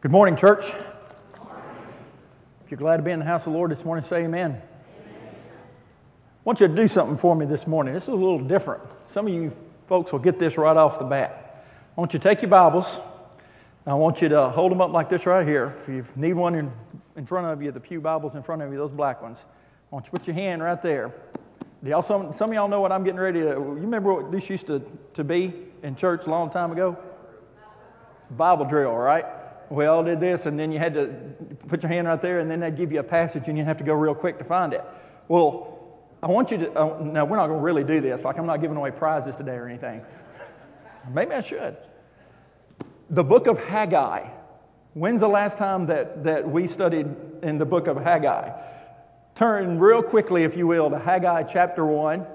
Good morning, church. If you're glad to be in the house of the Lord this morning, say amen. amen. I want you to do something for me this morning. This is a little different. Some of you folks will get this right off the bat. I want you to take your Bibles. I want you to hold them up like this right here. If you need one in, in front of you, the Pew Bibles in front of you, those black ones. I want you to put your hand right there. Do y'all, some, some of y'all know what I'm getting ready to. You remember what this used to, to be in church a long time ago? Bible drill, right? We all did this, and then you had to put your hand right there, and then they'd give you a passage, and you'd have to go real quick to find it. Well, I want you to, uh, we're not going to really do this. Like, I'm not giving away prizes today or anything. Maybe I should. The book of Haggai. When's the last time that, that we studied in the book of Haggai? Turn real quickly, if you will, to Haggai chapter 1.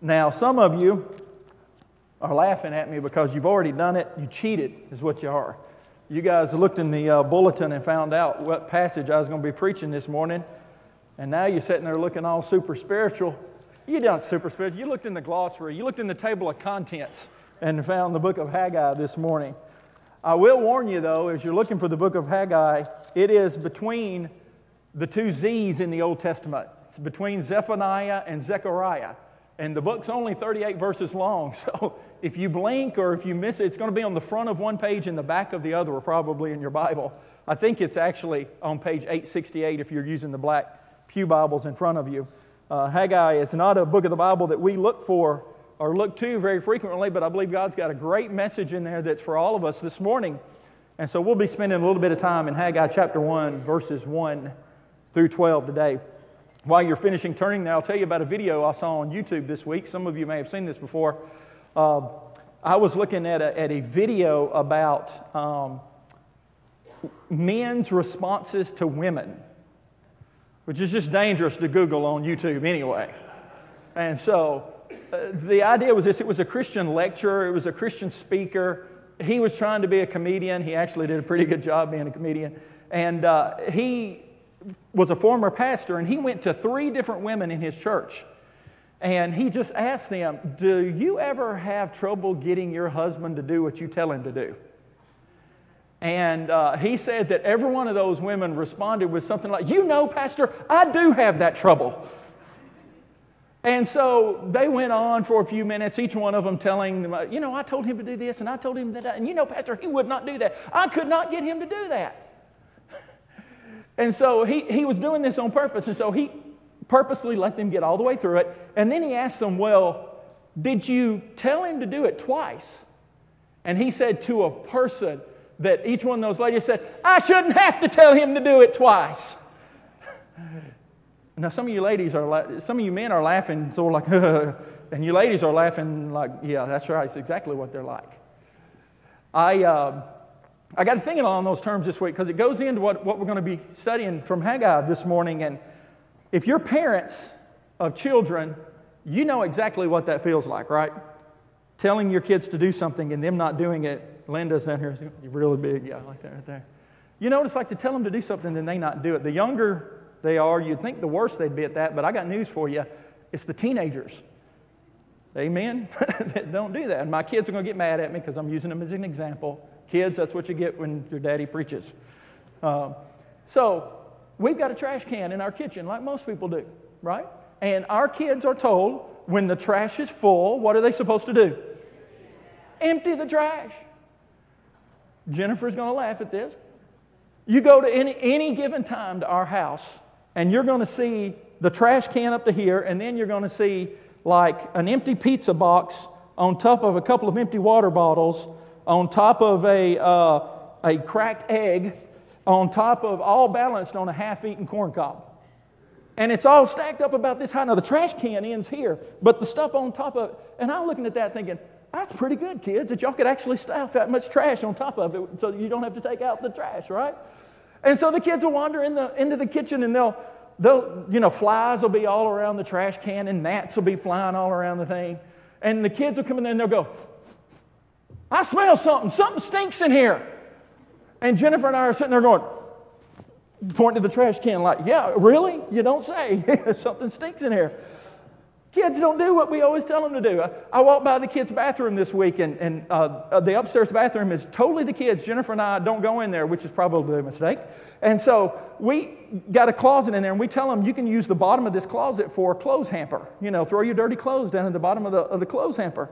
Now, some of you are laughing at me because you've already done it. You cheated, is what you are. You guys looked in the uh, bulletin and found out what passage I was going to be preaching this morning, and now you're sitting there looking all super spiritual. You're not super spiritual. You looked in the glossary, you looked in the table of contents, and found the book of Haggai this morning. I will warn you, though, as you're looking for the book of Haggai, it is between the two Z's in the Old Testament. It's between Zephaniah and Zechariah. And the book's only 38 verses long, so if you blink or if you miss it, it's going to be on the front of one page and the back of the other, or probably in your Bible. I think it's actually on page 868 if you're using the black Pew Bibles in front of you. Uh, Haggai is not a book of the Bible that we look for or look to very frequently, but I believe God's got a great message in there that's for all of us this morning. And so we'll be spending a little bit of time in Haggai chapter 1, verses 1 through 12 today. While you're finishing turning now, I'll tell you about a video I saw on YouTube this week. Some of you may have seen this before. Uh, I was looking at a, at a video about um, men's responses to women, which is just dangerous to Google on YouTube anyway. And so uh, the idea was this it was a Christian lecturer, it was a Christian speaker. He was trying to be a comedian. He actually did a pretty good job being a comedian. And uh, he was a former pastor, and he went to three different women in his church and he just asked them, Do you ever have trouble getting your husband to do what you tell him to do? And uh, he said that every one of those women responded with something like, You know, Pastor, I do have that trouble. And so they went on for a few minutes, each one of them telling them, You know, I told him to do this and I told him that. And you know, Pastor, he would not do that. I could not get him to do that. And so he, he was doing this on purpose. And so he, purposely let them get all the way through it. And then he asked them, Well, did you tell him to do it twice? And he said to a person that each one of those ladies said, I shouldn't have to tell him to do it twice. Now, some of you ladies are, some of you men are laughing, sort of like, and you ladies are laughing like, yeah, that's right. It's exactly what they're like. I, uh, I got to thinking along those terms this week because it goes into what, what we're going to be studying from Haggai this morning. And if you're parents of children, you know exactly what that feels like, right? Telling your kids to do something and them not doing it. Linda's down here, really big, yeah, like that right there. You know what it's like to tell them to do something and they not do it. The younger they are, you'd think the worse they'd be at that, but I got news for you. It's the teenagers. Amen? that don't do that. And my kids are going to get mad at me because I'm using them as an example. Kids, that's what you get when your daddy preaches. Um, so, we've got a trash can in our kitchen like most people do, right? And our kids are told when the trash is full, what are they supposed to do? Empty the trash. Jennifer's going to laugh at this. You go to any, any given time to our house, and you're going to see the trash can up to here, and then you're going to see like an empty pizza box on top of a couple of empty water bottles, on top of a, uh, a cracked egg, on top of all balanced on a half eaten corn cob. And it's all stacked up about this high. Now, the trash can ends here, but the stuff on top of it. And I'm looking at that thinking, that's pretty good, kids, that y'all could actually stuff that much trash on top of it so you don't have to take out the trash, right? And so the kids will wander in the, into the kitchen and they'll, they'll, you know, flies will be all around the trash can and gnats will be flying all around the thing. And the kids will come in there and they'll go, I smell something. Something stinks in here. And Jennifer and I are sitting there going, pointing to the trash can, like, yeah, really? You don't say. Something stinks in here. Kids don't do what we always tell them to do. I, I walked by the kids' bathroom this week, and, and uh, the upstairs bathroom is totally the kids. Jennifer and I don't go in there, which is probably a mistake. And so we got a closet in there, and we tell them you can use the bottom of this closet for a clothes hamper. You know, throw your dirty clothes down at the bottom of the, of the clothes hamper.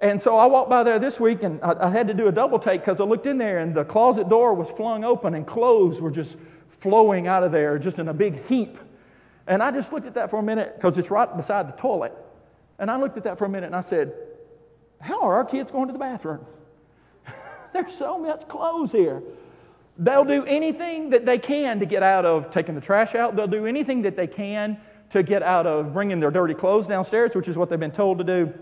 And so I walked by there this week, and I, I had to do a double take because I looked in there, and the closet door was flung open, and clothes were just flowing out of there, just in a big heap. And I just looked at that for a minute because it's right beside the toilet. And I looked at that for a minute and I said, How are our kids going to the bathroom? There's so much clothes here. They'll do anything that they can to get out of taking the trash out. They'll do anything that they can to get out of bringing their dirty clothes downstairs, which is what they've been told to do.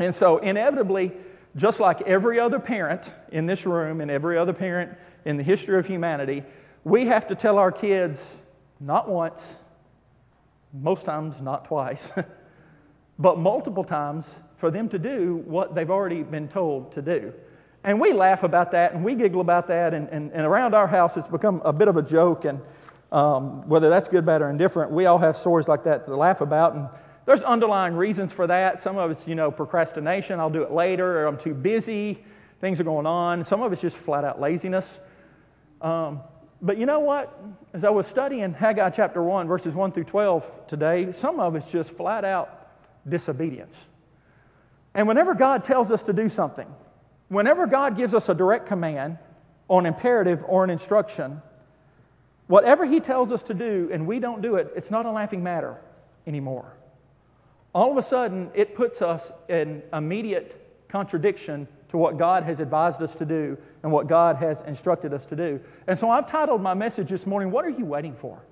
And so, inevitably, just like every other parent in this room and every other parent in the history of humanity, we have to tell our kids not once, most times not twice, but multiple times for them to do what they've already been told to do. And we laugh about that and we giggle about that, and, and, and around our house it's become a bit of a joke. And um, whether that's good, bad, or indifferent, we all have stories like that to laugh about. And there's underlying reasons for that. Some of it's, you know, procrastination, I'll do it later, or I'm too busy, things are going on. Some of it's just flat out laziness. Um, but you know what? As I was studying Haggai chapter 1, verses 1 through 12 today, some of it's just flat out disobedience. And whenever God tells us to do something, whenever God gives us a direct command or an imperative or an instruction, whatever He tells us to do and we don't do it, it's not a laughing matter anymore. All of a sudden, it puts us in immediate contradiction to what God has advised us to do and what God has instructed us to do. And so I've titled my message this morning, What Are You Waiting For?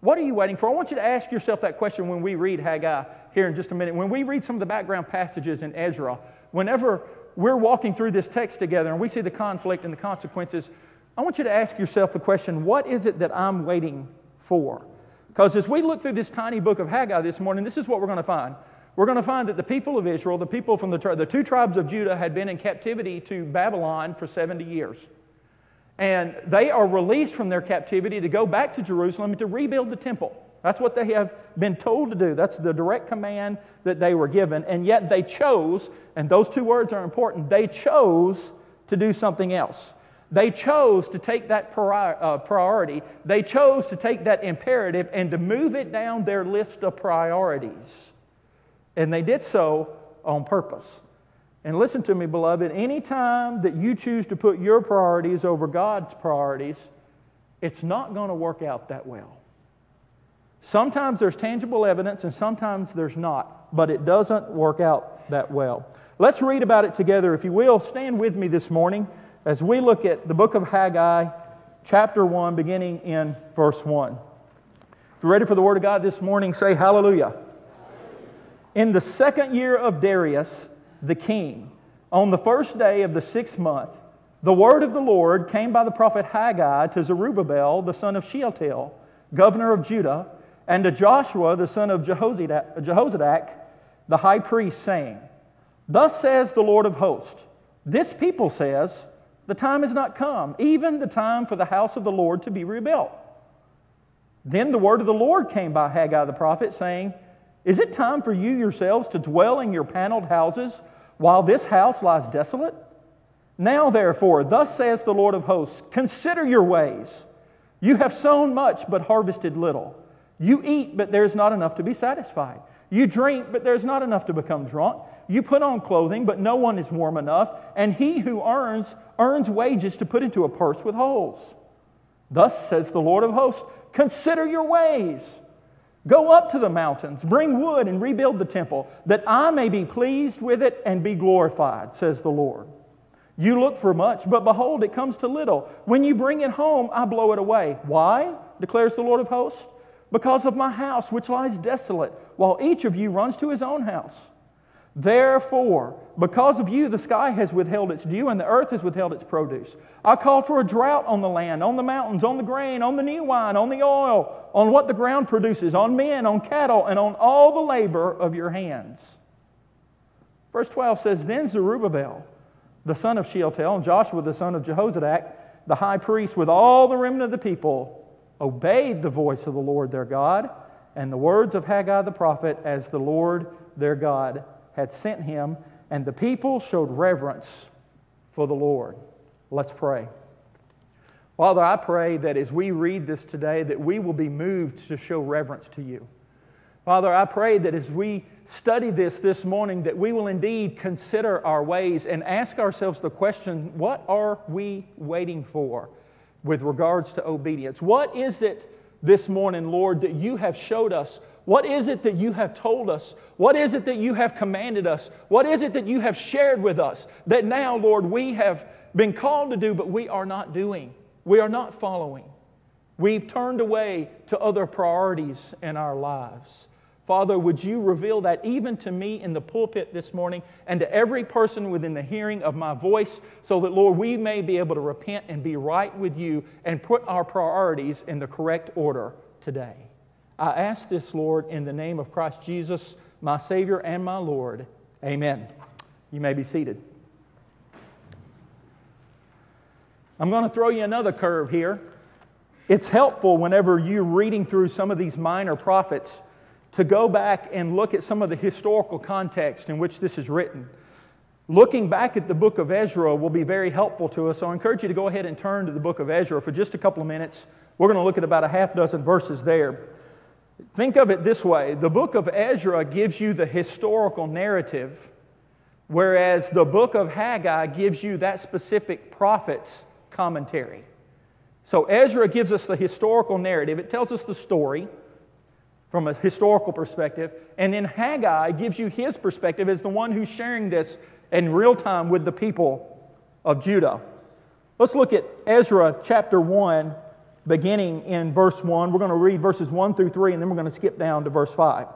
What are you waiting for? I want you to ask yourself that question when we read Haggai here in just a minute. When we read some of the background passages in Ezra, whenever we're walking through this text together and we see the conflict and the consequences, I want you to ask yourself the question what is it that I'm waiting for? Because as we look through this tiny book of Haggai this morning, this is what we're going to find. We're going to find that the people of Israel, the people from the, the two tribes of Judah, had been in captivity to Babylon for 70 years. And they are released from their captivity to go back to Jerusalem to rebuild the temple. That's what they have been told to do. That's the direct command that they were given. And yet they chose, and those two words are important, they chose to do something else. They chose to take that uh, priority, they chose to take that imperative and to move it down their list of priorities. And they did so on purpose. And listen to me, beloved, anytime that you choose to put your priorities over God's priorities, it's not going to work out that well. Sometimes there's tangible evidence and sometimes there's not, but it doesn't work out that well. Let's read about it together, if you will. Stand with me this morning as we look at the book of Haggai, chapter 1, beginning in verse 1. If you're ready for the Word of God this morning, say hallelujah. In the second year of Darius, the king. On the first day of the sixth month, the word of the Lord came by the prophet Haggai to Zerubbabel, the son of Shealtiel, governor of Judah, and to Joshua, the son of Jehozadak, the high priest, saying, Thus says the Lord of hosts, This people says, The time has not come, even the time for the house of the Lord to be rebuilt. Then the word of the Lord came by Haggai the prophet, saying, is it time for you yourselves to dwell in your paneled houses while this house lies desolate? Now, therefore, thus says the Lord of hosts Consider your ways. You have sown much, but harvested little. You eat, but there is not enough to be satisfied. You drink, but there is not enough to become drunk. You put on clothing, but no one is warm enough. And he who earns, earns wages to put into a purse with holes. Thus says the Lord of hosts Consider your ways. Go up to the mountains, bring wood, and rebuild the temple, that I may be pleased with it and be glorified, says the Lord. You look for much, but behold, it comes to little. When you bring it home, I blow it away. Why? declares the Lord of hosts. Because of my house, which lies desolate, while each of you runs to his own house. Therefore, because of you, the sky has withheld its dew and the earth has withheld its produce. I called for a drought on the land, on the mountains, on the grain, on the new wine, on the oil, on what the ground produces, on men, on cattle, and on all the labor of your hands. Verse 12 says Then Zerubbabel, the son of Shealtiel, and Joshua, the son of Jehozadak, the high priest, with all the remnant of the people, obeyed the voice of the Lord their God and the words of Haggai the prophet as the Lord their God had sent him, and the people showed reverence for the Lord. Let's pray. Father, I pray that as we read this today, that we will be moved to show reverence to you. Father, I pray that as we study this this morning, that we will indeed consider our ways and ask ourselves the question what are we waiting for with regards to obedience? What is it this morning, Lord, that you have showed us? What is it that you have told us? What is it that you have commanded us? What is it that you have shared with us that now, Lord, we have been called to do, but we are not doing? We are not following. We've turned away to other priorities in our lives. Father, would you reveal that even to me in the pulpit this morning and to every person within the hearing of my voice so that, Lord, we may be able to repent and be right with you and put our priorities in the correct order today. I ask this, Lord, in the name of Christ Jesus, my Savior and my Lord. Amen. You may be seated. I'm going to throw you another curve here. It's helpful whenever you're reading through some of these minor prophets to go back and look at some of the historical context in which this is written. Looking back at the book of Ezra will be very helpful to us, so I encourage you to go ahead and turn to the book of Ezra for just a couple of minutes. We're going to look at about a half dozen verses there. Think of it this way the book of Ezra gives you the historical narrative, whereas the book of Haggai gives you that specific prophet's commentary. So Ezra gives us the historical narrative, it tells us the story from a historical perspective. And then Haggai gives you his perspective as the one who's sharing this in real time with the people of Judah. Let's look at Ezra chapter 1, beginning in verse 1. We're going to read verses 1 through 3, and then we're going to skip down to verse 5.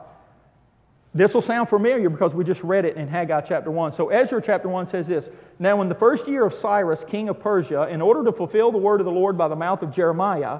This will sound familiar because we just read it in Haggai chapter 1. So, Ezra chapter 1 says this Now, in the first year of Cyrus, king of Persia, in order to fulfill the word of the Lord by the mouth of Jeremiah,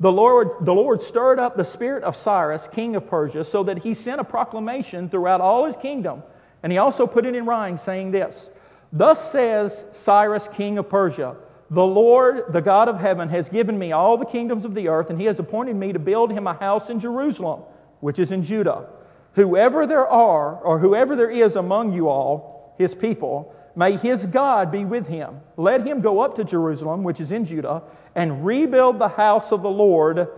the Lord, the Lord stirred up the spirit of Cyrus, king of Persia, so that he sent a proclamation throughout all his kingdom. And he also put it in writing, saying this Thus says Cyrus, king of Persia, The Lord, the God of heaven, has given me all the kingdoms of the earth, and he has appointed me to build him a house in Jerusalem, which is in Judah. Whoever there are, or whoever there is among you all, his people, May his God be with him. Let him go up to Jerusalem, which is in Judah, and rebuild the house of the Lord,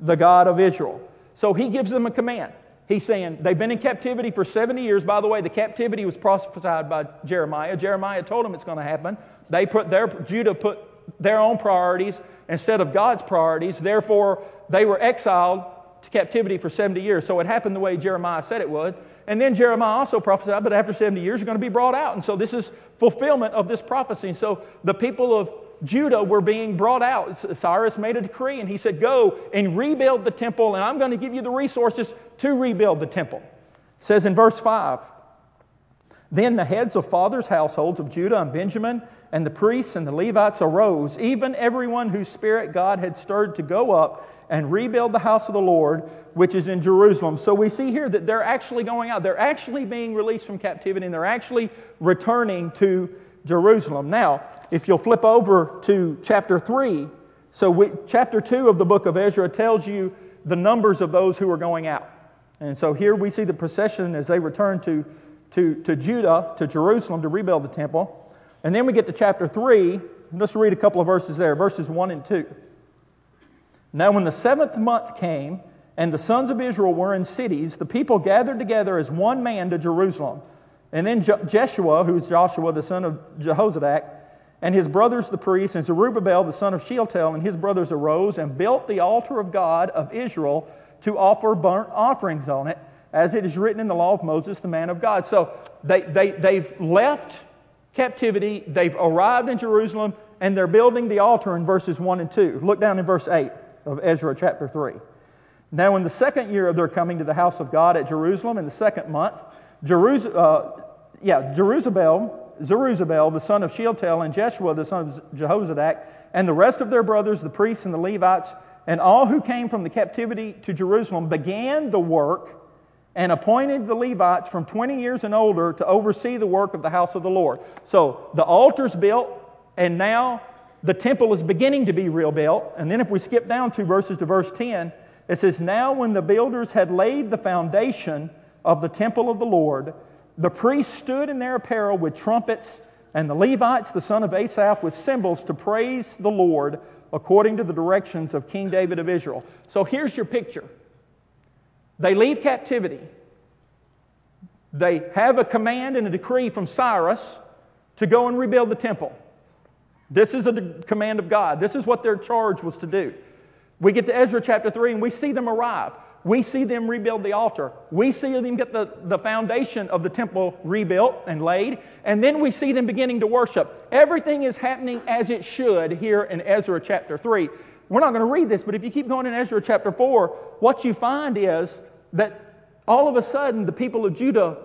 the God of Israel. So he gives them a command. He's saying they've been in captivity for 70 years. By the way, the captivity was prophesied by Jeremiah. Jeremiah told them it's going to happen. They put their Judah put their own priorities instead of God's priorities. Therefore, they were exiled to captivity for 70 years. So it happened the way Jeremiah said it would. And then Jeremiah also prophesied, but after 70 years, you're going to be brought out. And so this is fulfillment of this prophecy. So the people of Judah were being brought out. Cyrus made a decree and he said, Go and rebuild the temple, and I'm going to give you the resources to rebuild the temple. It says in verse 5 Then the heads of fathers' households of Judah and Benjamin, and the priests and the Levites arose, even everyone whose spirit God had stirred to go up and rebuild the house of the Lord, which is in Jerusalem. So we see here that they're actually going out. They're actually being released from captivity and they're actually returning to Jerusalem. Now, if you'll flip over to chapter 3, so we, chapter 2 of the book of Ezra tells you the numbers of those who are going out. And so here we see the procession as they return to, to, to Judah, to Jerusalem to rebuild the temple. And then we get to chapter 3. Let's read a couple of verses there, verses 1 and 2. Now, when the seventh month came, and the sons of Israel were in cities, the people gathered together as one man to Jerusalem. And then Jeshua, who's Joshua, the son of Jehozadak, and his brothers the priests, and Zerubbabel, the son of Shealtiel, and his brothers arose and built the altar of God of Israel to offer burnt offerings on it, as it is written in the law of Moses, the man of God. So they, they, they've left captivity, they've arrived in Jerusalem, and they're building the altar in verses 1 and 2. Look down in verse 8 of Ezra chapter 3. Now, in the second year of their coming to the house of God at Jerusalem, in the second month, Jerus- uh, yeah, Jeruzabel, Zerubbabel, the son of Shealtiel, and Jeshua, the son of Jehozadak, and the rest of their brothers, the priests and the Levites, and all who came from the captivity to Jerusalem began the work and appointed the Levites from 20 years and older to oversee the work of the house of the Lord. So the altar's built, and now the temple is beginning to be rebuilt. And then if we skip down two verses to verse 10, It says, Now when the builders had laid the foundation of the temple of the Lord, the priests stood in their apparel with trumpets, and the Levites, the son of Asaph, with cymbals to praise the Lord according to the directions of King David of Israel. So here's your picture they leave captivity, they have a command and a decree from Cyrus to go and rebuild the temple. This is a command of God. This is what their charge was to do. We get to Ezra chapter 3 and we see them arrive. We see them rebuild the altar. We see them get the, the foundation of the temple rebuilt and laid. And then we see them beginning to worship. Everything is happening as it should here in Ezra chapter 3. We're not going to read this, but if you keep going in Ezra chapter 4, what you find is that all of a sudden the people of Judah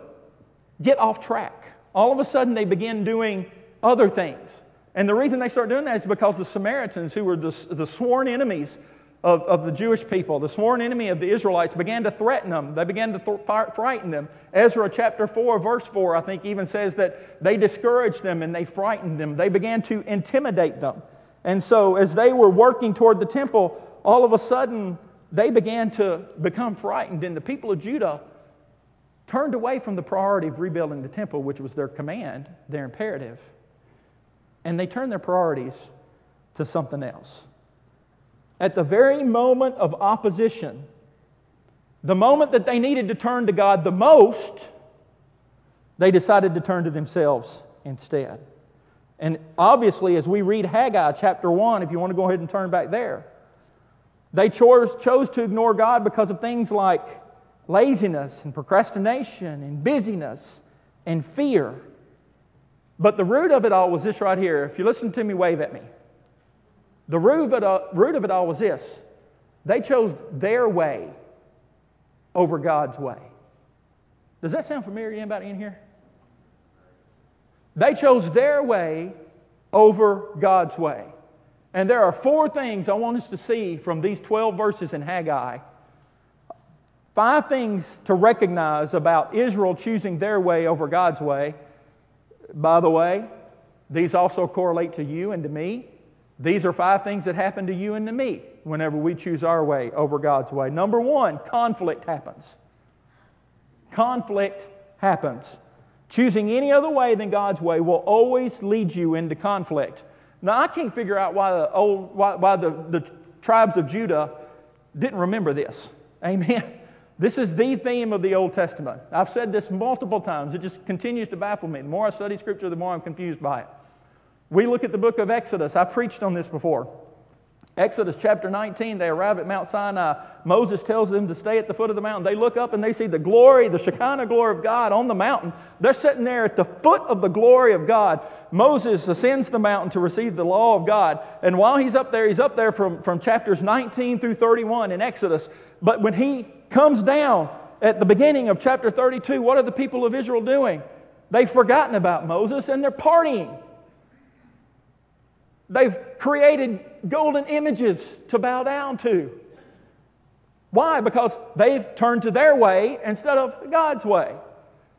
get off track. All of a sudden they begin doing other things. And the reason they start doing that is because the Samaritans, who were the, the sworn enemies of, of the Jewish people, the sworn enemy of the Israelites, began to threaten them. They began to th- frighten them. Ezra chapter 4, verse 4, I think, even says that they discouraged them and they frightened them. They began to intimidate them. And so, as they were working toward the temple, all of a sudden, they began to become frightened, and the people of Judah turned away from the priority of rebuilding the temple, which was their command, their imperative, and they turned their priorities to something else at the very moment of opposition, the moment that they needed to turn to God the most, they decided to turn to themselves instead. And obviously, as we read Haggai chapter 1, if you want to go ahead and turn back there, they chose, chose to ignore God because of things like laziness and procrastination and busyness and fear. But the root of it all was this right here. If you listen to me, wave at me. The root of, it all, root of it all was this they chose their way over God's way. Does that sound familiar to anybody in here? They chose their way over God's way. And there are four things I want us to see from these 12 verses in Haggai. Five things to recognize about Israel choosing their way over God's way. By the way, these also correlate to you and to me. These are five things that happen to you and to me whenever we choose our way over God's way. Number one, conflict happens. Conflict happens. Choosing any other way than God's way will always lead you into conflict. Now, I can't figure out why the, old, why, why the, the tribes of Judah didn't remember this. Amen. This is the theme of the Old Testament. I've said this multiple times. It just continues to baffle me. The more I study Scripture, the more I'm confused by it. We look at the book of Exodus. I preached on this before. Exodus chapter 19, they arrive at Mount Sinai. Moses tells them to stay at the foot of the mountain. They look up and they see the glory, the Shekinah glory of God on the mountain. They're sitting there at the foot of the glory of God. Moses ascends the mountain to receive the law of God. And while he's up there, he's up there from, from chapters 19 through 31 in Exodus. But when he comes down at the beginning of chapter 32, what are the people of Israel doing? They've forgotten about Moses and they're partying. They've created golden images to bow down to. Why? Because they've turned to their way instead of God's way.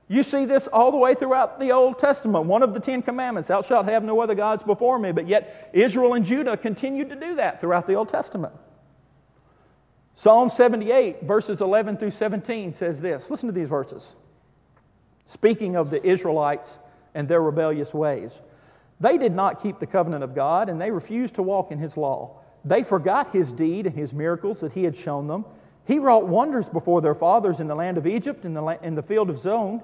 You see this all the way throughout the Old Testament. One of the Ten Commandments, thou shalt have no other gods before me. But yet, Israel and Judah continued to do that throughout the Old Testament. Psalm 78, verses 11 through 17 says this. Listen to these verses. Speaking of the Israelites and their rebellious ways. They did not keep the covenant of God, and they refused to walk in his law. They forgot his deed and his miracles that he had shown them. He wrought wonders before their fathers in the land of Egypt, in the, in the field of Zoan.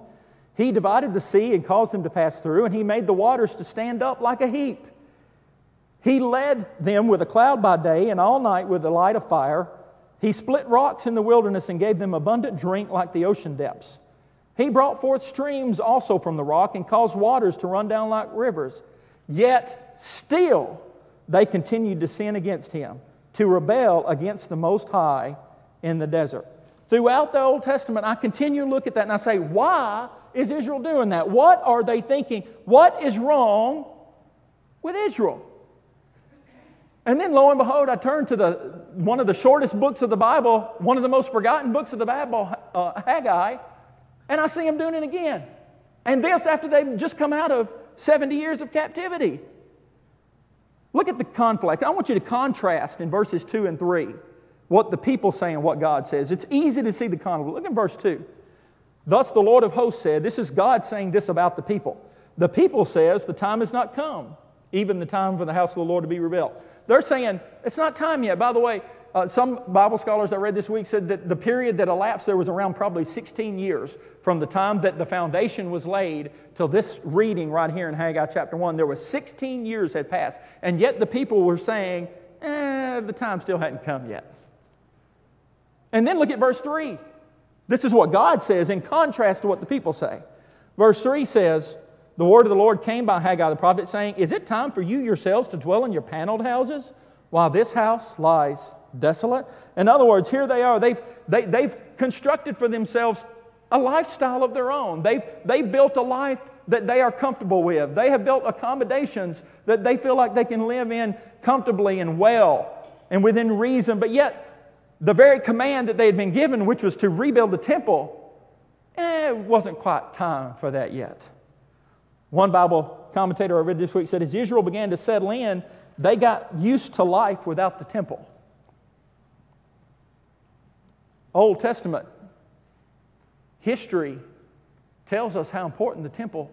He divided the sea and caused them to pass through, and he made the waters to stand up like a heap. He led them with a cloud by day and all night with the light of fire. He split rocks in the wilderness and gave them abundant drink like the ocean depths. He brought forth streams also from the rock and caused waters to run down like rivers. Yet still they continued to sin against him, to rebel against the Most High in the desert. Throughout the Old Testament, I continue to look at that and I say, why is Israel doing that? What are they thinking? What is wrong with Israel? And then lo and behold, I turn to the, one of the shortest books of the Bible, one of the most forgotten books of the Bible, uh, Haggai, and I see them doing it again. And this after they've just come out of 70 years of captivity. Look at the conflict. I want you to contrast in verses 2 and 3 what the people say and what God says. It's easy to see the conflict. Look at verse 2. Thus the Lord of hosts said, This is God saying this about the people. The people says, The time has not come, even the time for the house of the Lord to be rebuilt. They're saying, It's not time yet. By the way, uh, some Bible scholars I read this week said that the period that elapsed there was around probably 16 years from the time that the foundation was laid till this reading right here in Haggai chapter 1. There was 16 years had passed, and yet the people were saying, eh, the time still hadn't come yet. And then look at verse 3. This is what God says in contrast to what the people say. Verse 3 says, The word of the Lord came by Haggai the prophet, saying, Is it time for you yourselves to dwell in your paneled houses while this house lies desolate. In other words, here they are. They've, they, they have constructed for themselves a lifestyle of their own. They've, they've built a life that they are comfortable with. They have built accommodations that they feel like they can live in comfortably and well and within reason. But yet, the very command that they had been given, which was to rebuild the temple, eh, it wasn't quite time for that yet. One Bible commentator I read this week said as Israel began to settle in, they got used to life without the temple. Old Testament history tells us how important the temple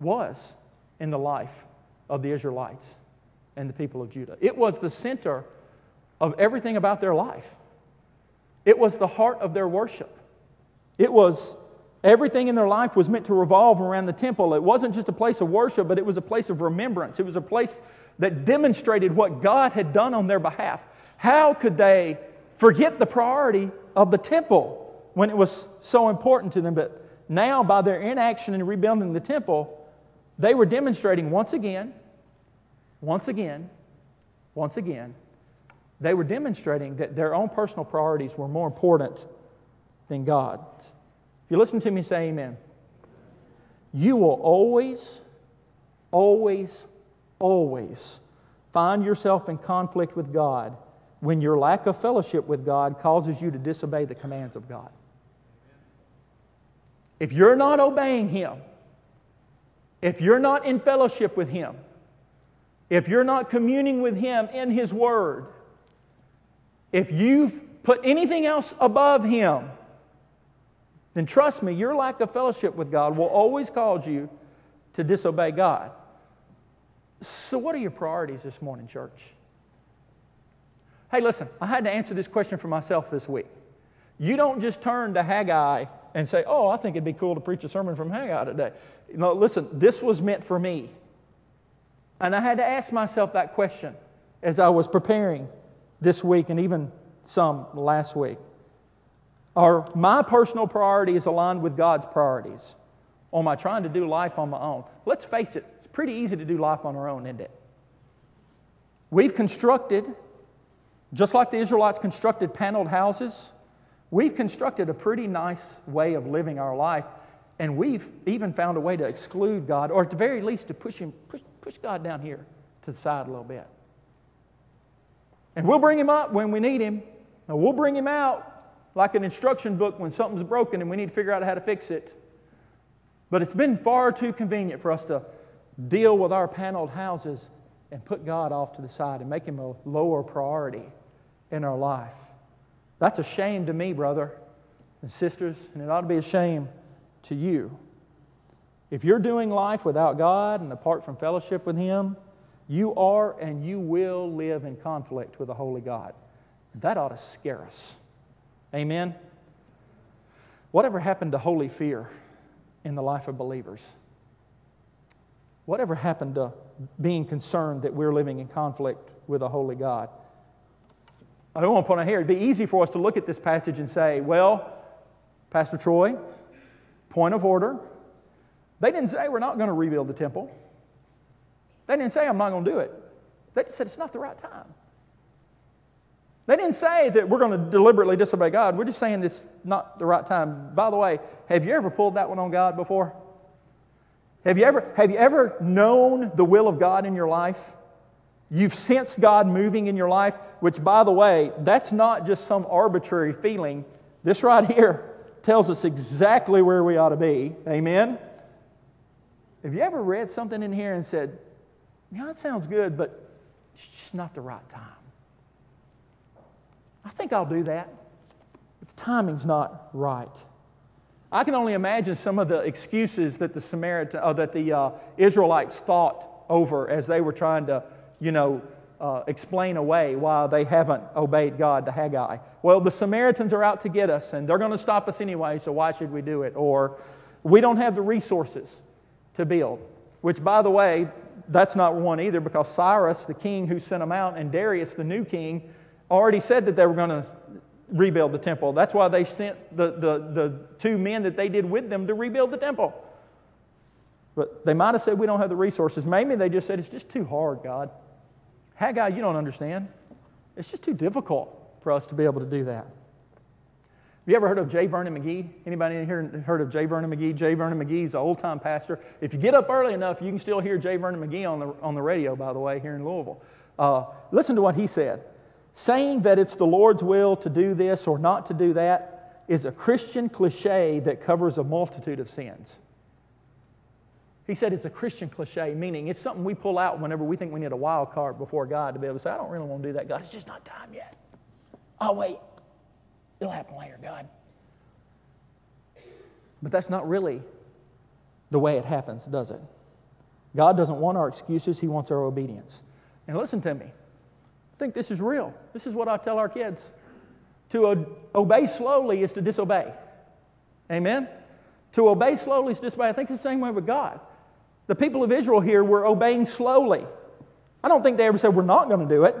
was in the life of the Israelites and the people of Judah. It was the center of everything about their life, it was the heart of their worship. It was everything in their life was meant to revolve around the temple. It wasn't just a place of worship, but it was a place of remembrance. It was a place that demonstrated what God had done on their behalf. How could they forget the priority of the temple when it was so important to them. But now, by their inaction in rebuilding the temple, they were demonstrating once again, once again, once again, they were demonstrating that their own personal priorities were more important than God's. If you listen to me say amen, you will always, always, always find yourself in conflict with God when your lack of fellowship with God causes you to disobey the commands of God. If you're not obeying Him, if you're not in fellowship with Him, if you're not communing with Him in His Word, if you've put anything else above Him, then trust me, your lack of fellowship with God will always cause you to disobey God. So, what are your priorities this morning, church? Hey, listen, I had to answer this question for myself this week. You don't just turn to Haggai and say, Oh, I think it'd be cool to preach a sermon from Haggai today. No, listen, this was meant for me. And I had to ask myself that question as I was preparing this week and even some last week. Are my personal priorities aligned with God's priorities? Or am I trying to do life on my own? Let's face it, it's pretty easy to do life on our own, isn't it? We've constructed just like the Israelites constructed paneled houses, we've constructed a pretty nice way of living our life, and we've even found a way to exclude God, or at the very least to push him, push, push God down here to the side a little bit. And we'll bring him up when we need him. And we'll bring him out like an instruction book when something's broken and we need to figure out how to fix it. But it's been far too convenient for us to deal with our paneled houses and put God off to the side and make him a lower priority in our life. That's a shame to me, brother and sisters, and it ought to be a shame to you. If you're doing life without God and apart from fellowship with Him, you are and you will live in conflict with the Holy God. That ought to scare us. Amen? Whatever happened to holy fear in the life of believers? Whatever happened to being concerned that we're living in conflict with a holy God? I don't want to point out here, it'd be easy for us to look at this passage and say, well, Pastor Troy, point of order. They didn't say we're not going to rebuild the temple. They didn't say I'm not going to do it. They just said it's not the right time. They didn't say that we're going to deliberately disobey God. We're just saying it's not the right time. By the way, have you ever pulled that one on God before? Have you ever, have you ever known the will of God in your life? You've sensed God moving in your life, which, by the way, that's not just some arbitrary feeling. This right here tells us exactly where we ought to be. Amen? Have you ever read something in here and said, yeah, that sounds good, but it's just not the right time? I think I'll do that. But the timing's not right. I can only imagine some of the excuses that the Samaritan, uh, that the uh, Israelites thought over as they were trying to, you know, uh, explain away why they haven't obeyed God to Haggai. Well, the Samaritans are out to get us, and they're going to stop us anyway, so why should we do it? Or we don't have the resources to build. Which, by the way, that's not one either because Cyrus, the king who sent them out, and Darius, the new king, already said that they were going to rebuild the temple. That's why they sent the, the, the two men that they did with them to rebuild the temple. But they might have said, We don't have the resources. Maybe they just said, It's just too hard, God. Haggai, you don't understand. It's just too difficult for us to be able to do that. Have you ever heard of J. Vernon McGee? Anybody in here heard of J. Vernon McGee? J. Vernon McGee is an old time pastor. If you get up early enough, you can still hear J. Vernon McGee on the, on the radio, by the way, here in Louisville. Uh, listen to what he said. Saying that it's the Lord's will to do this or not to do that is a Christian cliche that covers a multitude of sins. He said it's a Christian cliche, meaning it's something we pull out whenever we think we need a wild card before God to be able to say, I don't really want to do that, God. It's just not time yet. I'll wait. It'll happen later, God. But that's not really the way it happens, does it? God doesn't want our excuses, He wants our obedience. And listen to me. I think this is real. This is what I tell our kids. To obey slowly is to disobey. Amen? To obey slowly is to disobey. I think it's the same way with God. The people of Israel here were obeying slowly. I don't think they ever said, We're not going to do it.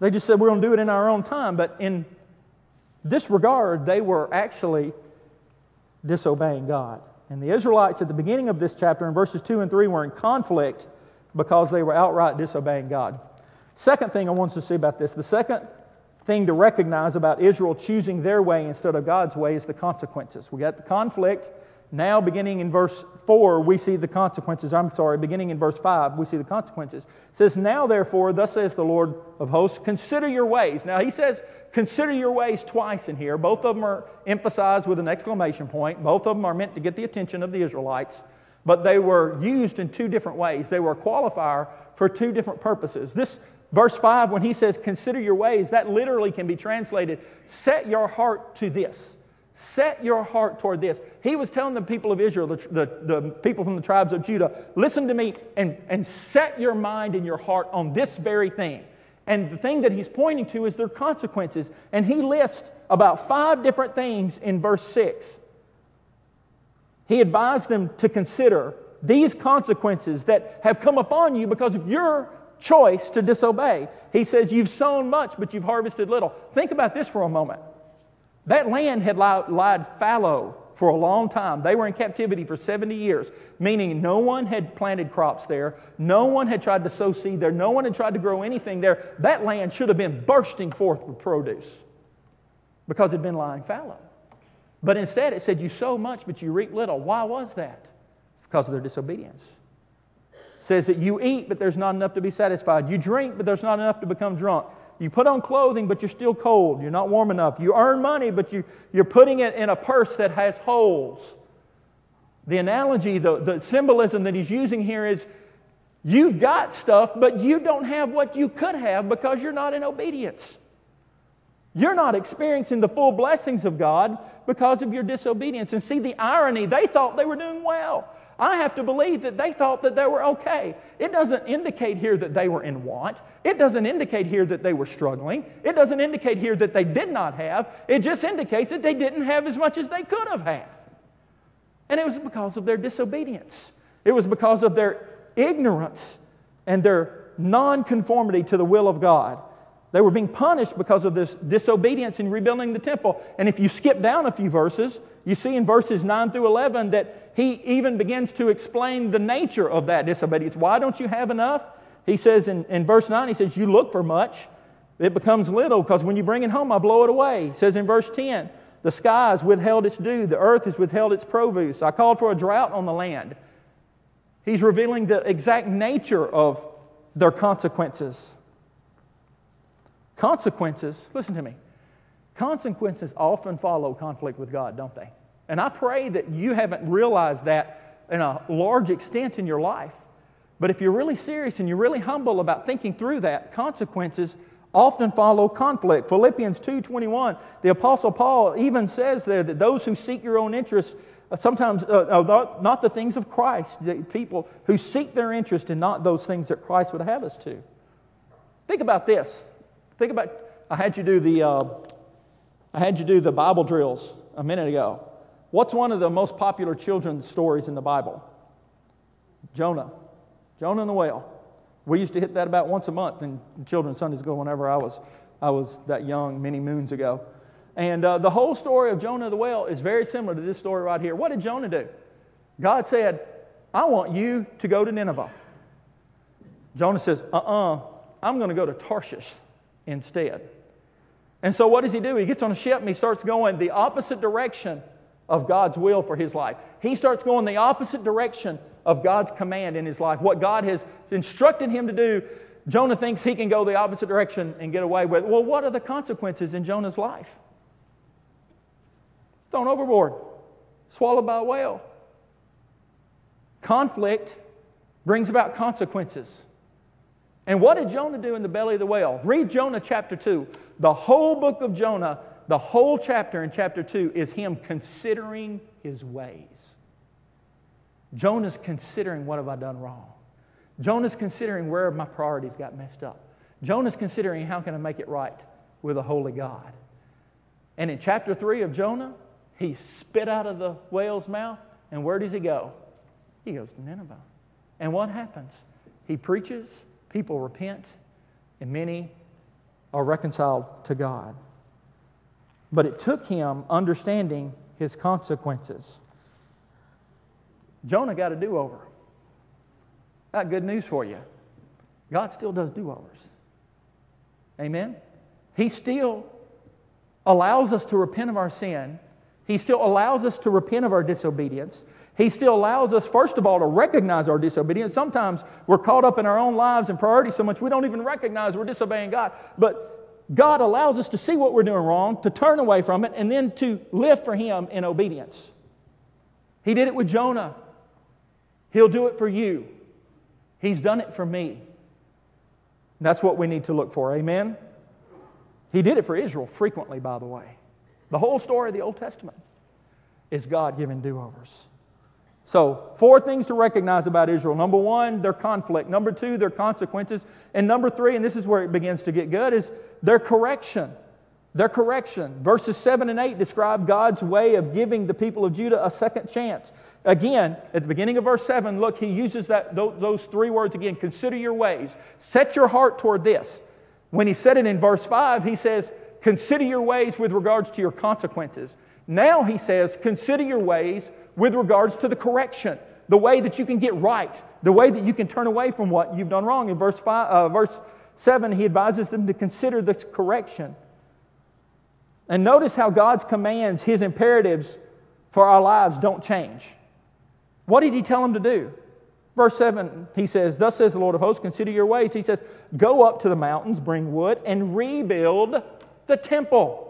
They just said, We're going to do it in our own time. But in this regard, they were actually disobeying God. And the Israelites at the beginning of this chapter, in verses 2 and 3, were in conflict because they were outright disobeying God. Second thing I want us to see about this the second thing to recognize about Israel choosing their way instead of God's way is the consequences. We got the conflict now, beginning in verse 4, we see the consequences. I'm sorry, beginning in verse 5, we see the consequences. It says, Now therefore, thus says the Lord of hosts, consider your ways. Now, he says, consider your ways twice in here. Both of them are emphasized with an exclamation point. Both of them are meant to get the attention of the Israelites, but they were used in two different ways. They were a qualifier for two different purposes. This verse 5, when he says, consider your ways, that literally can be translated, set your heart to this. Set your heart toward this. He was telling the people of Israel, the, the, the, people from the tribes of Judah, listen to me and, and set your mind and your heart on this very thing. And the thing that he's pointing to is their consequences. And he lists about five different things in verse 6. He advised them to consider these consequences that have come upon you because of your choice to disobey. He says, You've sown much, but you've harvested little. Think about this for a moment. That land had lied fallow for a long time. They were in captivity for 70 years, meaning no one had planted crops there. No one had tried to sow seed there. No one had tried to grow anything there. That land should have been bursting forth with produce because it had been lying fallow. But instead, it said, You sow much, but you reap little. Why was that? Because of their disobedience. It says that you eat, but there's not enough to be satisfied. You drink, but there's not enough to become drunk. You put on clothing, but you're still cold. You're not warm enough. You earn money, but you, you're putting it in a purse that has holes. The analogy, the, the symbolism that he's using here is you've got stuff, but you don't have what you could have because you're not in obedience. You're not experiencing the full blessings of God because of your disobedience. And see the irony, they thought they were doing well. I have to believe that they thought that they were okay. It doesn't indicate here that they were in want. It doesn't indicate here that they were struggling. It doesn't indicate here that they did not have. It just indicates that they didn't have as much as they could have had. And it was because of their disobedience, it was because of their ignorance and their nonconformity to the will of God. They were being punished because of this disobedience in rebuilding the temple. And if you skip down a few verses, you see in verses 9 through 11 that he even begins to explain the nature of that disobedience. Why don't you have enough? He says in, in verse 9, he says, You look for much, it becomes little, because when you bring it home, I blow it away. He says in verse 10, The sky has withheld its dew, the earth has withheld its produce. I called for a drought on the land. He's revealing the exact nature of their consequences. Consequences, listen to me, consequences often follow conflict with God, don't they? And I pray that you haven't realized that in a large extent in your life. But if you're really serious and you're really humble about thinking through that, consequences often follow conflict. Philippians 2:21, the apostle Paul even says there that those who seek your own interest uh, sometimes uh, uh, not, the things of Christ, people who seek their interest and not those things that Christ would have us to. Think about this. Think about I had you do the uh, I had you do the Bible drills a minute ago. What's one of the most popular children's stories in the Bible? Jonah. Jonah and the whale. We used to hit that about once a month in children's Sunday school whenever I was, I was that young, many moons ago. And uh, the whole story of Jonah the whale is very similar to this story right here. What did Jonah do? God said, I want you to go to Nineveh. Jonah says, uh uh-uh, uh, i am going to go to Tarshish instead. And so what does he do? He gets on a ship and he starts going the opposite direction of God's will for his life. He starts going the opposite direction of God's command in his life. What God has instructed him to do, Jonah thinks he can go the opposite direction and get away with. Well, what are the consequences in Jonah's life? Thrown overboard, swallowed by a whale. Conflict brings about consequences. And what did Jonah do in the belly of the whale? Read Jonah chapter 2. The whole book of Jonah, the whole chapter in chapter 2 is him considering his ways. Jonah's considering what have I done wrong. Jonah's considering where my priorities got messed up. Jonah's considering how can I make it right with a holy God. And in chapter 3 of Jonah, he spit out of the whale's mouth, and where does he go? He goes to Nineveh. And what happens? He preaches, people repent, and many are reconciled to God. But it took him understanding his consequences. Jonah got a do over. Got good news for you. God still does do overs. Amen? He still allows us to repent of our sin. He still allows us to repent of our disobedience. He still allows us, first of all, to recognize our disobedience. Sometimes we're caught up in our own lives and priorities so much we don't even recognize we're disobeying God. But God allows us to see what we're doing wrong, to turn away from it, and then to live for Him in obedience. He did it with Jonah. He'll do it for you. He's done it for me. That's what we need to look for. Amen? He did it for Israel frequently, by the way. The whole story of the Old Testament is God giving do overs. So, four things to recognize about Israel. Number one, their conflict. Number two, their consequences. And number three, and this is where it begins to get good, is their correction. Their correction. Verses 7 and 8 describe God's way of giving the people of Judah a second chance. Again, at the beginning of verse 7, look, he uses that, those three words again consider your ways, set your heart toward this. When he said it in verse 5, he says, consider your ways with regards to your consequences. Now he says, consider your ways with regards to the correction, the way that you can get right, the way that you can turn away from what you've done wrong. In verse, five, uh, verse 7, he advises them to consider this correction. And notice how God's commands, his imperatives for our lives don't change. What did he tell them to do? Verse 7, he says, Thus says the Lord of hosts, consider your ways. He says, Go up to the mountains, bring wood, and rebuild the temple.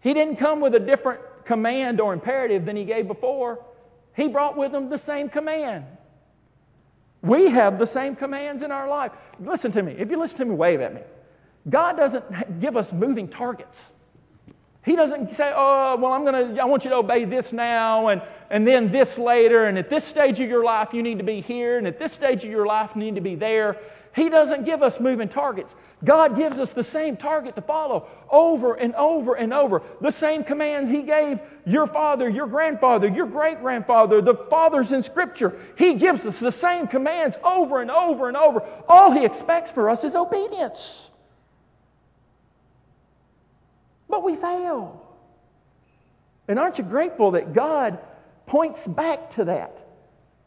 He didn't come with a different command or imperative than he gave before. He brought with him the same command. We have the same commands in our life. Listen to me. If you listen to me, wave at me. God doesn't give us moving targets. He doesn't say, oh, well, I'm to, I want you to obey this now and, and then this later. And at this stage of your life, you need to be here. And at this stage of your life, you need to be there. He doesn't give us moving targets. God gives us the same target to follow over and over and over. The same command He gave your father, your grandfather, your great grandfather, the fathers in Scripture. He gives us the same commands over and over and over. All He expects for us is obedience. But we fail. And aren't you grateful that God points back to that?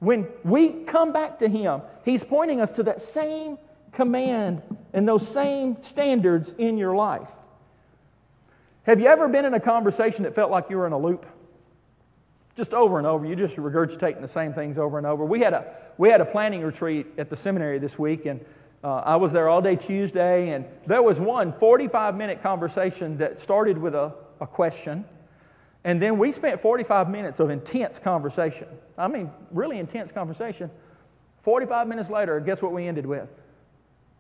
When we come back to Him, He's pointing us to that same command and those same standards in your life. Have you ever been in a conversation that felt like you were in a loop? Just over and over. You're just regurgitating the same things over and over. We had a, we had a planning retreat at the seminary this week, and uh, I was there all day Tuesday, and there was one 45 minute conversation that started with a, a question. And then we spent 45 minutes of intense conversation. I mean, really intense conversation. 45 minutes later, guess what we ended with?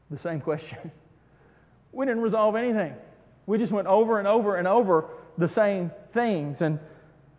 The same question. We didn't resolve anything. We just went over and over and over the same things. And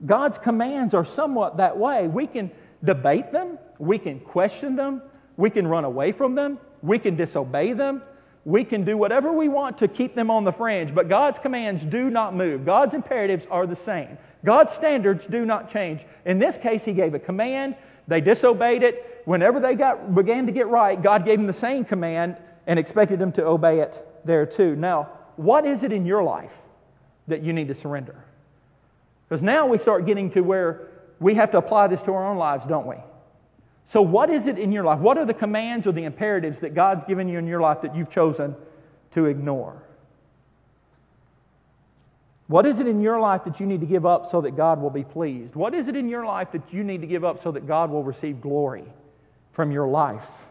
God's commands are somewhat that way. We can debate them, we can question them, we can run away from them, we can disobey them, we can do whatever we want to keep them on the fringe, but God's commands do not move. God's imperatives are the same. God's standards do not change. In this case, He gave a command, they disobeyed it. Whenever they got, began to get right, God gave them the same command and expected them to obey it there too. Now, what is it in your life that you need to surrender? Because now we start getting to where we have to apply this to our own lives, don't we? So, what is it in your life? What are the commands or the imperatives that God's given you in your life that you've chosen to ignore? What is it in your life that you need to give up so that God will be pleased? What is it in your life that you need to give up so that God will receive glory from your life?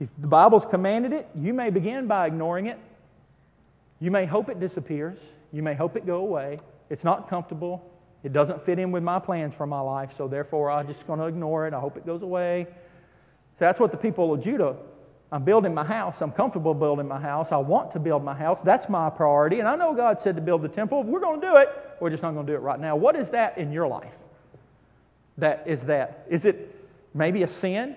If the Bible's commanded it, you may begin by ignoring it. You may hope it disappears. You may hope it go away. It's not comfortable. It doesn't fit in with my plans for my life, so therefore I'm just going to ignore it. I hope it goes away. So that's what the people of Judah. I'm building my house. I'm comfortable building my house. I want to build my house. That's my priority. And I know God said to build the temple. We're going to do it. We're just not going to do it right now. What is that in your life? That is that. Is it maybe a sin?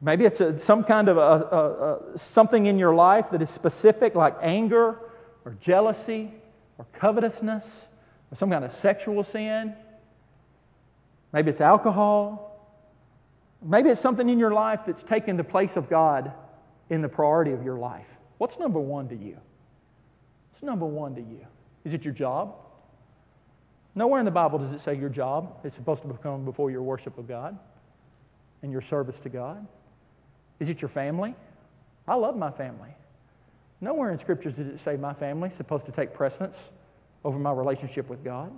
Maybe it's a, some kind of a, a, something in your life that is specific, like anger or jealousy or covetousness some kind of sexual sin. Maybe it's alcohol. Maybe it's something in your life that's taken the place of God in the priority of your life. What's number one to you? What's number one to you? Is it your job? Nowhere in the Bible does it say your job is supposed to become before your worship of God and your service to God. Is it your family? I love my family. Nowhere in scriptures does it say my family is supposed to take precedence over my relationship with God.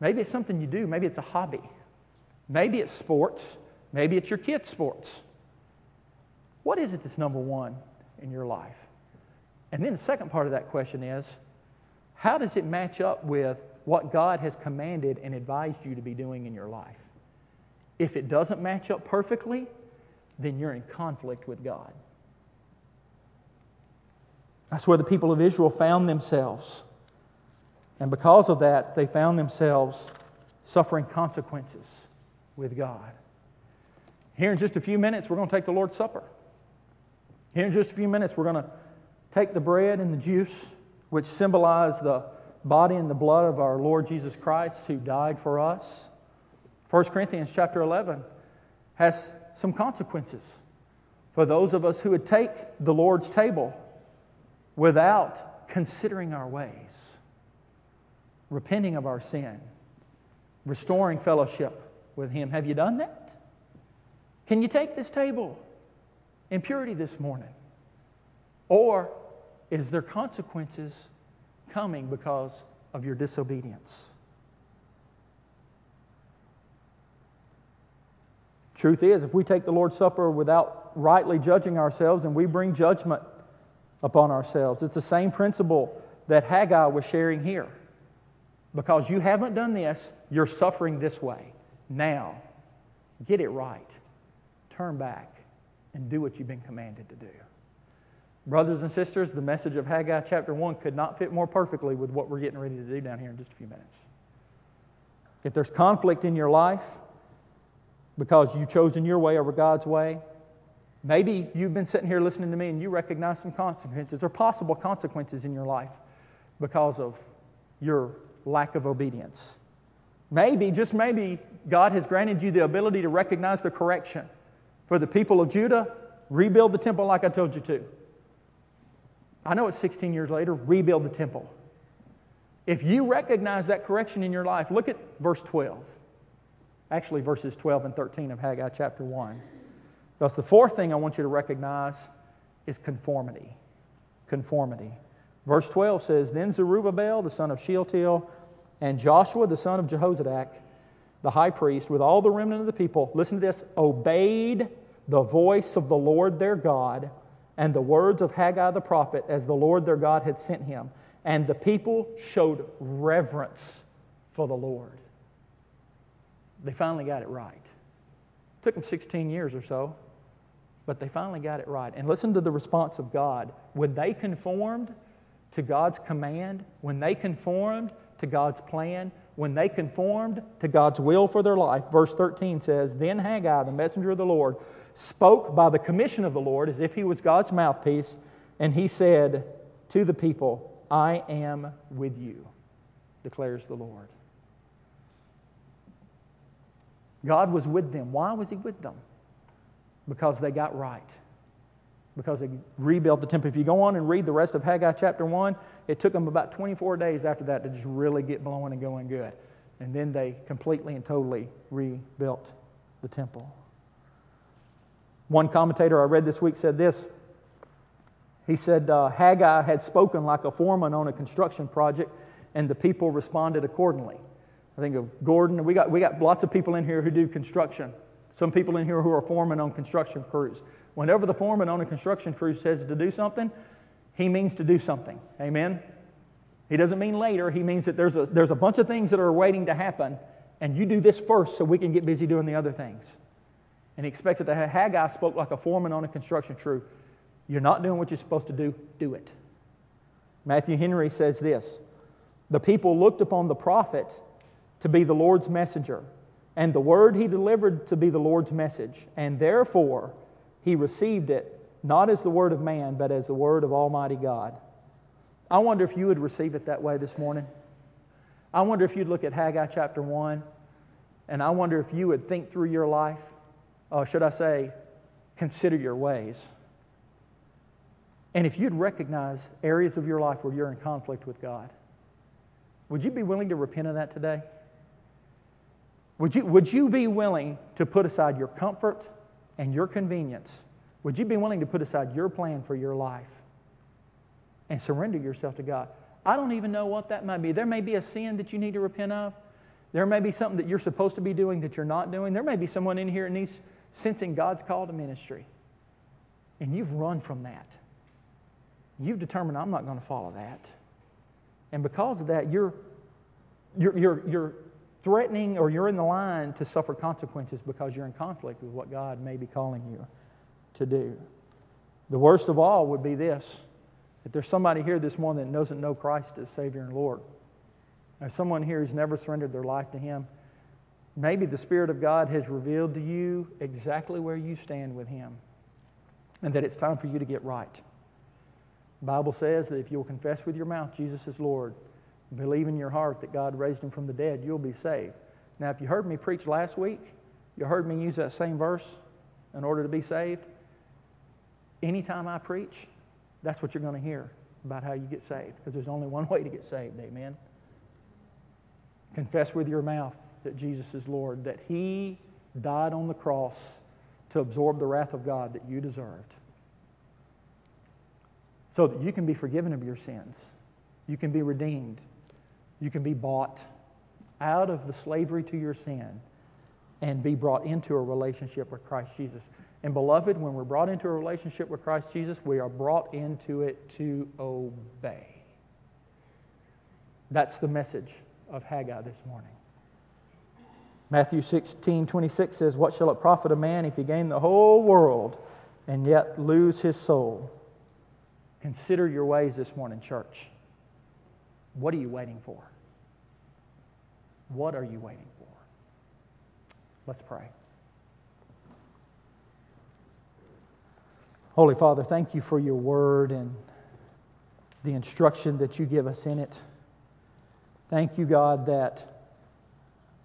Maybe it's something you do, maybe it's a hobby. Maybe it's sports, maybe it's your kids' sports. What is it that's number one in your life? And then the second part of that question is how does it match up with what God has commanded and advised you to be doing in your life? If it doesn't match up perfectly, then you're in conflict with God. That's where the people of Israel found themselves. And because of that, they found themselves suffering consequences with God. Here in just a few minutes, we're going to take the Lord's Supper. Here in just a few minutes, we're going to take the bread and the juice, which symbolize the body and the blood of our Lord Jesus Christ who died for us. 1 Corinthians chapter 11 has some consequences for those of us who would take the Lord's table without considering our ways repenting of our sin, restoring fellowship with Him. Have you done that? Can you take this table in purity this morning? Or is there consequences coming because of your disobedience? Truth is, if we take the Lord's Supper without rightly judging ourselves and we bring judgment upon ourselves, it's the same principle that Haggai was sharing here. Because you haven't done this, you're suffering this way. Now, get it right. Turn back and do what you've been commanded to do. Brothers and sisters, the message of Haggai chapter 1 could not fit more perfectly with what we're getting ready to do down here in just a few minutes. If there's conflict in your life because you've chosen your way over God's way, maybe you've been sitting here listening to me and you recognize some consequences or possible consequences in your life because of your lack of obedience. Maybe, just maybe, God has granted you the ability to recognize the correction. For the people of Judah, rebuild the temple like I told you to. I know it's 16 years later, rebuild the temple. If you recognize that correction in your life, look at verse 12. Actually, verses 12 and 13 of Haggai chapter 1. Because the fourth thing I want you to recognize is conformity. Conformity. Verse 12 says Then Zerubbabel, the son of Shealtiel, and Joshua, the son of Jehozadak, the high priest, with all the remnant of the people, listen to this, obeyed the voice of the Lord their God and the words of Haggai the prophet as the Lord their God had sent him. And the people showed reverence for the Lord. They finally got it right. It took them 16 years or so. But they finally got it right. And listen to the response of God. When they conformed to God's command, when they conformed to God's plan, when they conformed to God's will for their life, verse 13 says, Then Haggai, the messenger of the Lord, spoke by the commission of the Lord as if he was God's mouthpiece, and he said to the people, I am with you, declares the Lord. God was with them. Why was he with them? Because they got right. Because they rebuilt the temple. If you go on and read the rest of Haggai chapter 1, it took them about 24 days after that to just really get blowing and going good. And then they completely and totally rebuilt the temple. One commentator I read this week said this. He said uh, Haggai had spoken like a foreman on a construction project, and the people responded accordingly. I think of Gordon. We got, we got lots of people in here who do construction. Some people in here who are foremen on construction crews. Whenever the foreman on a construction crew says to do something, he means to do something. Amen? He doesn't mean later. He means that there's a, there's a bunch of things that are waiting to happen, and you do this first so we can get busy doing the other things. And he expects it to have Haggai spoke like a foreman on a construction crew. You're not doing what you're supposed to do, do it. Matthew Henry says this The people looked upon the prophet to be the Lord's messenger, and the word he delivered to be the Lord's message, and therefore he received it not as the word of man, but as the word of Almighty God. I wonder if you would receive it that way this morning. I wonder if you'd look at Haggai chapter 1, and I wonder if you would think through your life, uh, should I say, consider your ways. And if you'd recognize areas of your life where you're in conflict with God, would you be willing to repent of that today? Would you, would you be willing to put aside your comfort and your convenience? Would you be willing to put aside your plan for your life and surrender yourself to God? I don't even know what that might be. There may be a sin that you need to repent of. There may be something that you're supposed to be doing that you're not doing. There may be someone in here that needs sensing God's call to ministry. And you've run from that. You've determined, I'm not going to follow that. And because of that, you're, you're, you're, you're threatening or you're in the line to suffer consequences because you're in conflict with what God may be calling you to do. The worst of all would be this if there's somebody here this morning that doesn't know Christ as Savior and Lord, there's someone here who's never surrendered their life to Him, maybe the Spirit of God has revealed to you exactly where you stand with Him and that it's time for you to get right. The Bible says that if you'll confess with your mouth Jesus is Lord, believe in your heart that God raised him from the dead, you'll be saved. Now, if you heard me preach last week, you heard me use that same verse in order to be saved. Anytime I preach, that's what you're going to hear about how you get saved, because there's only one way to get saved. Amen. Confess with your mouth that Jesus is Lord, that He died on the cross to absorb the wrath of God that you deserved, so that you can be forgiven of your sins, you can be redeemed, you can be bought out of the slavery to your sin and be brought into a relationship with Christ Jesus. And beloved, when we're brought into a relationship with Christ Jesus, we are brought into it to obey. That's the message of Haggai this morning. Matthew 16, 26 says, What shall it profit a man if he gain the whole world and yet lose his soul? Consider your ways this morning, church. What are you waiting for? What are you waiting for? Let's pray. Holy Father, thank you for your word and the instruction that you give us in it. Thank you, God, that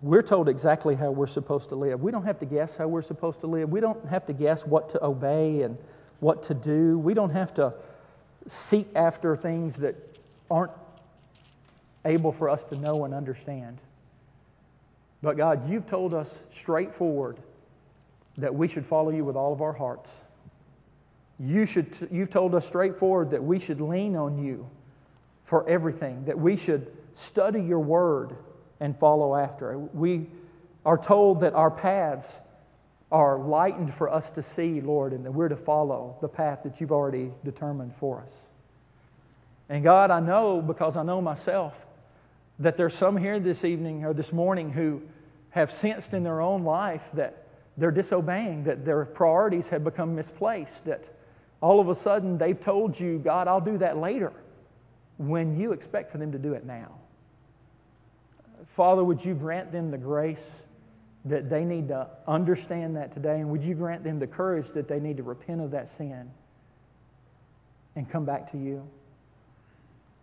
we're told exactly how we're supposed to live. We don't have to guess how we're supposed to live. We don't have to guess what to obey and what to do. We don't have to seek after things that aren't able for us to know and understand. But God, you've told us straightforward that we should follow you with all of our hearts. You should, you've told us straightforward that we should lean on you for everything, that we should study your word and follow after it. We are told that our paths are lightened for us to see, Lord, and that we're to follow the path that you've already determined for us. And God, I know because I know myself that there's some here this evening or this morning who have sensed in their own life that they're disobeying, that their priorities have become misplaced, that all of a sudden they've told you, God, I'll do that later, when you expect for them to do it now. Father, would you grant them the grace that they need to understand that today? And would you grant them the courage that they need to repent of that sin and come back to you?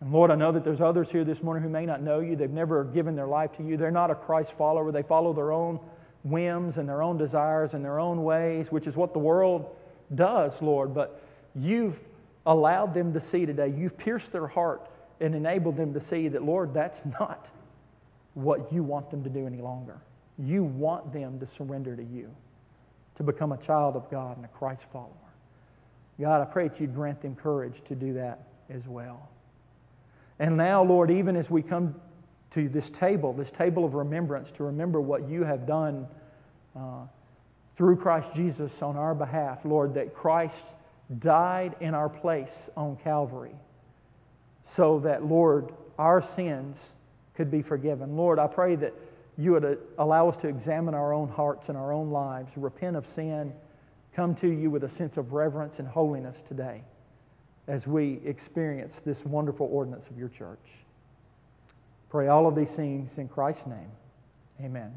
And Lord, I know that there's others here this morning who may not know you. They've never given their life to you. They're not a Christ follower. They follow their own whims and their own desires and their own ways, which is what the world does, Lord. But you've allowed them to see today. You've pierced their heart and enabled them to see that, Lord, that's not what you want them to do any longer. You want them to surrender to you, to become a child of God and a Christ follower. God, I pray that you'd grant them courage to do that as well. And now, Lord, even as we come to this table, this table of remembrance, to remember what you have done uh, through Christ Jesus on our behalf, Lord, that Christ died in our place on Calvary so that, Lord, our sins could be forgiven. Lord, I pray that you would uh, allow us to examine our own hearts and our own lives, repent of sin, come to you with a sense of reverence and holiness today as we experience this wonderful ordinance of your church. Pray all of these things in Christ's name. Amen.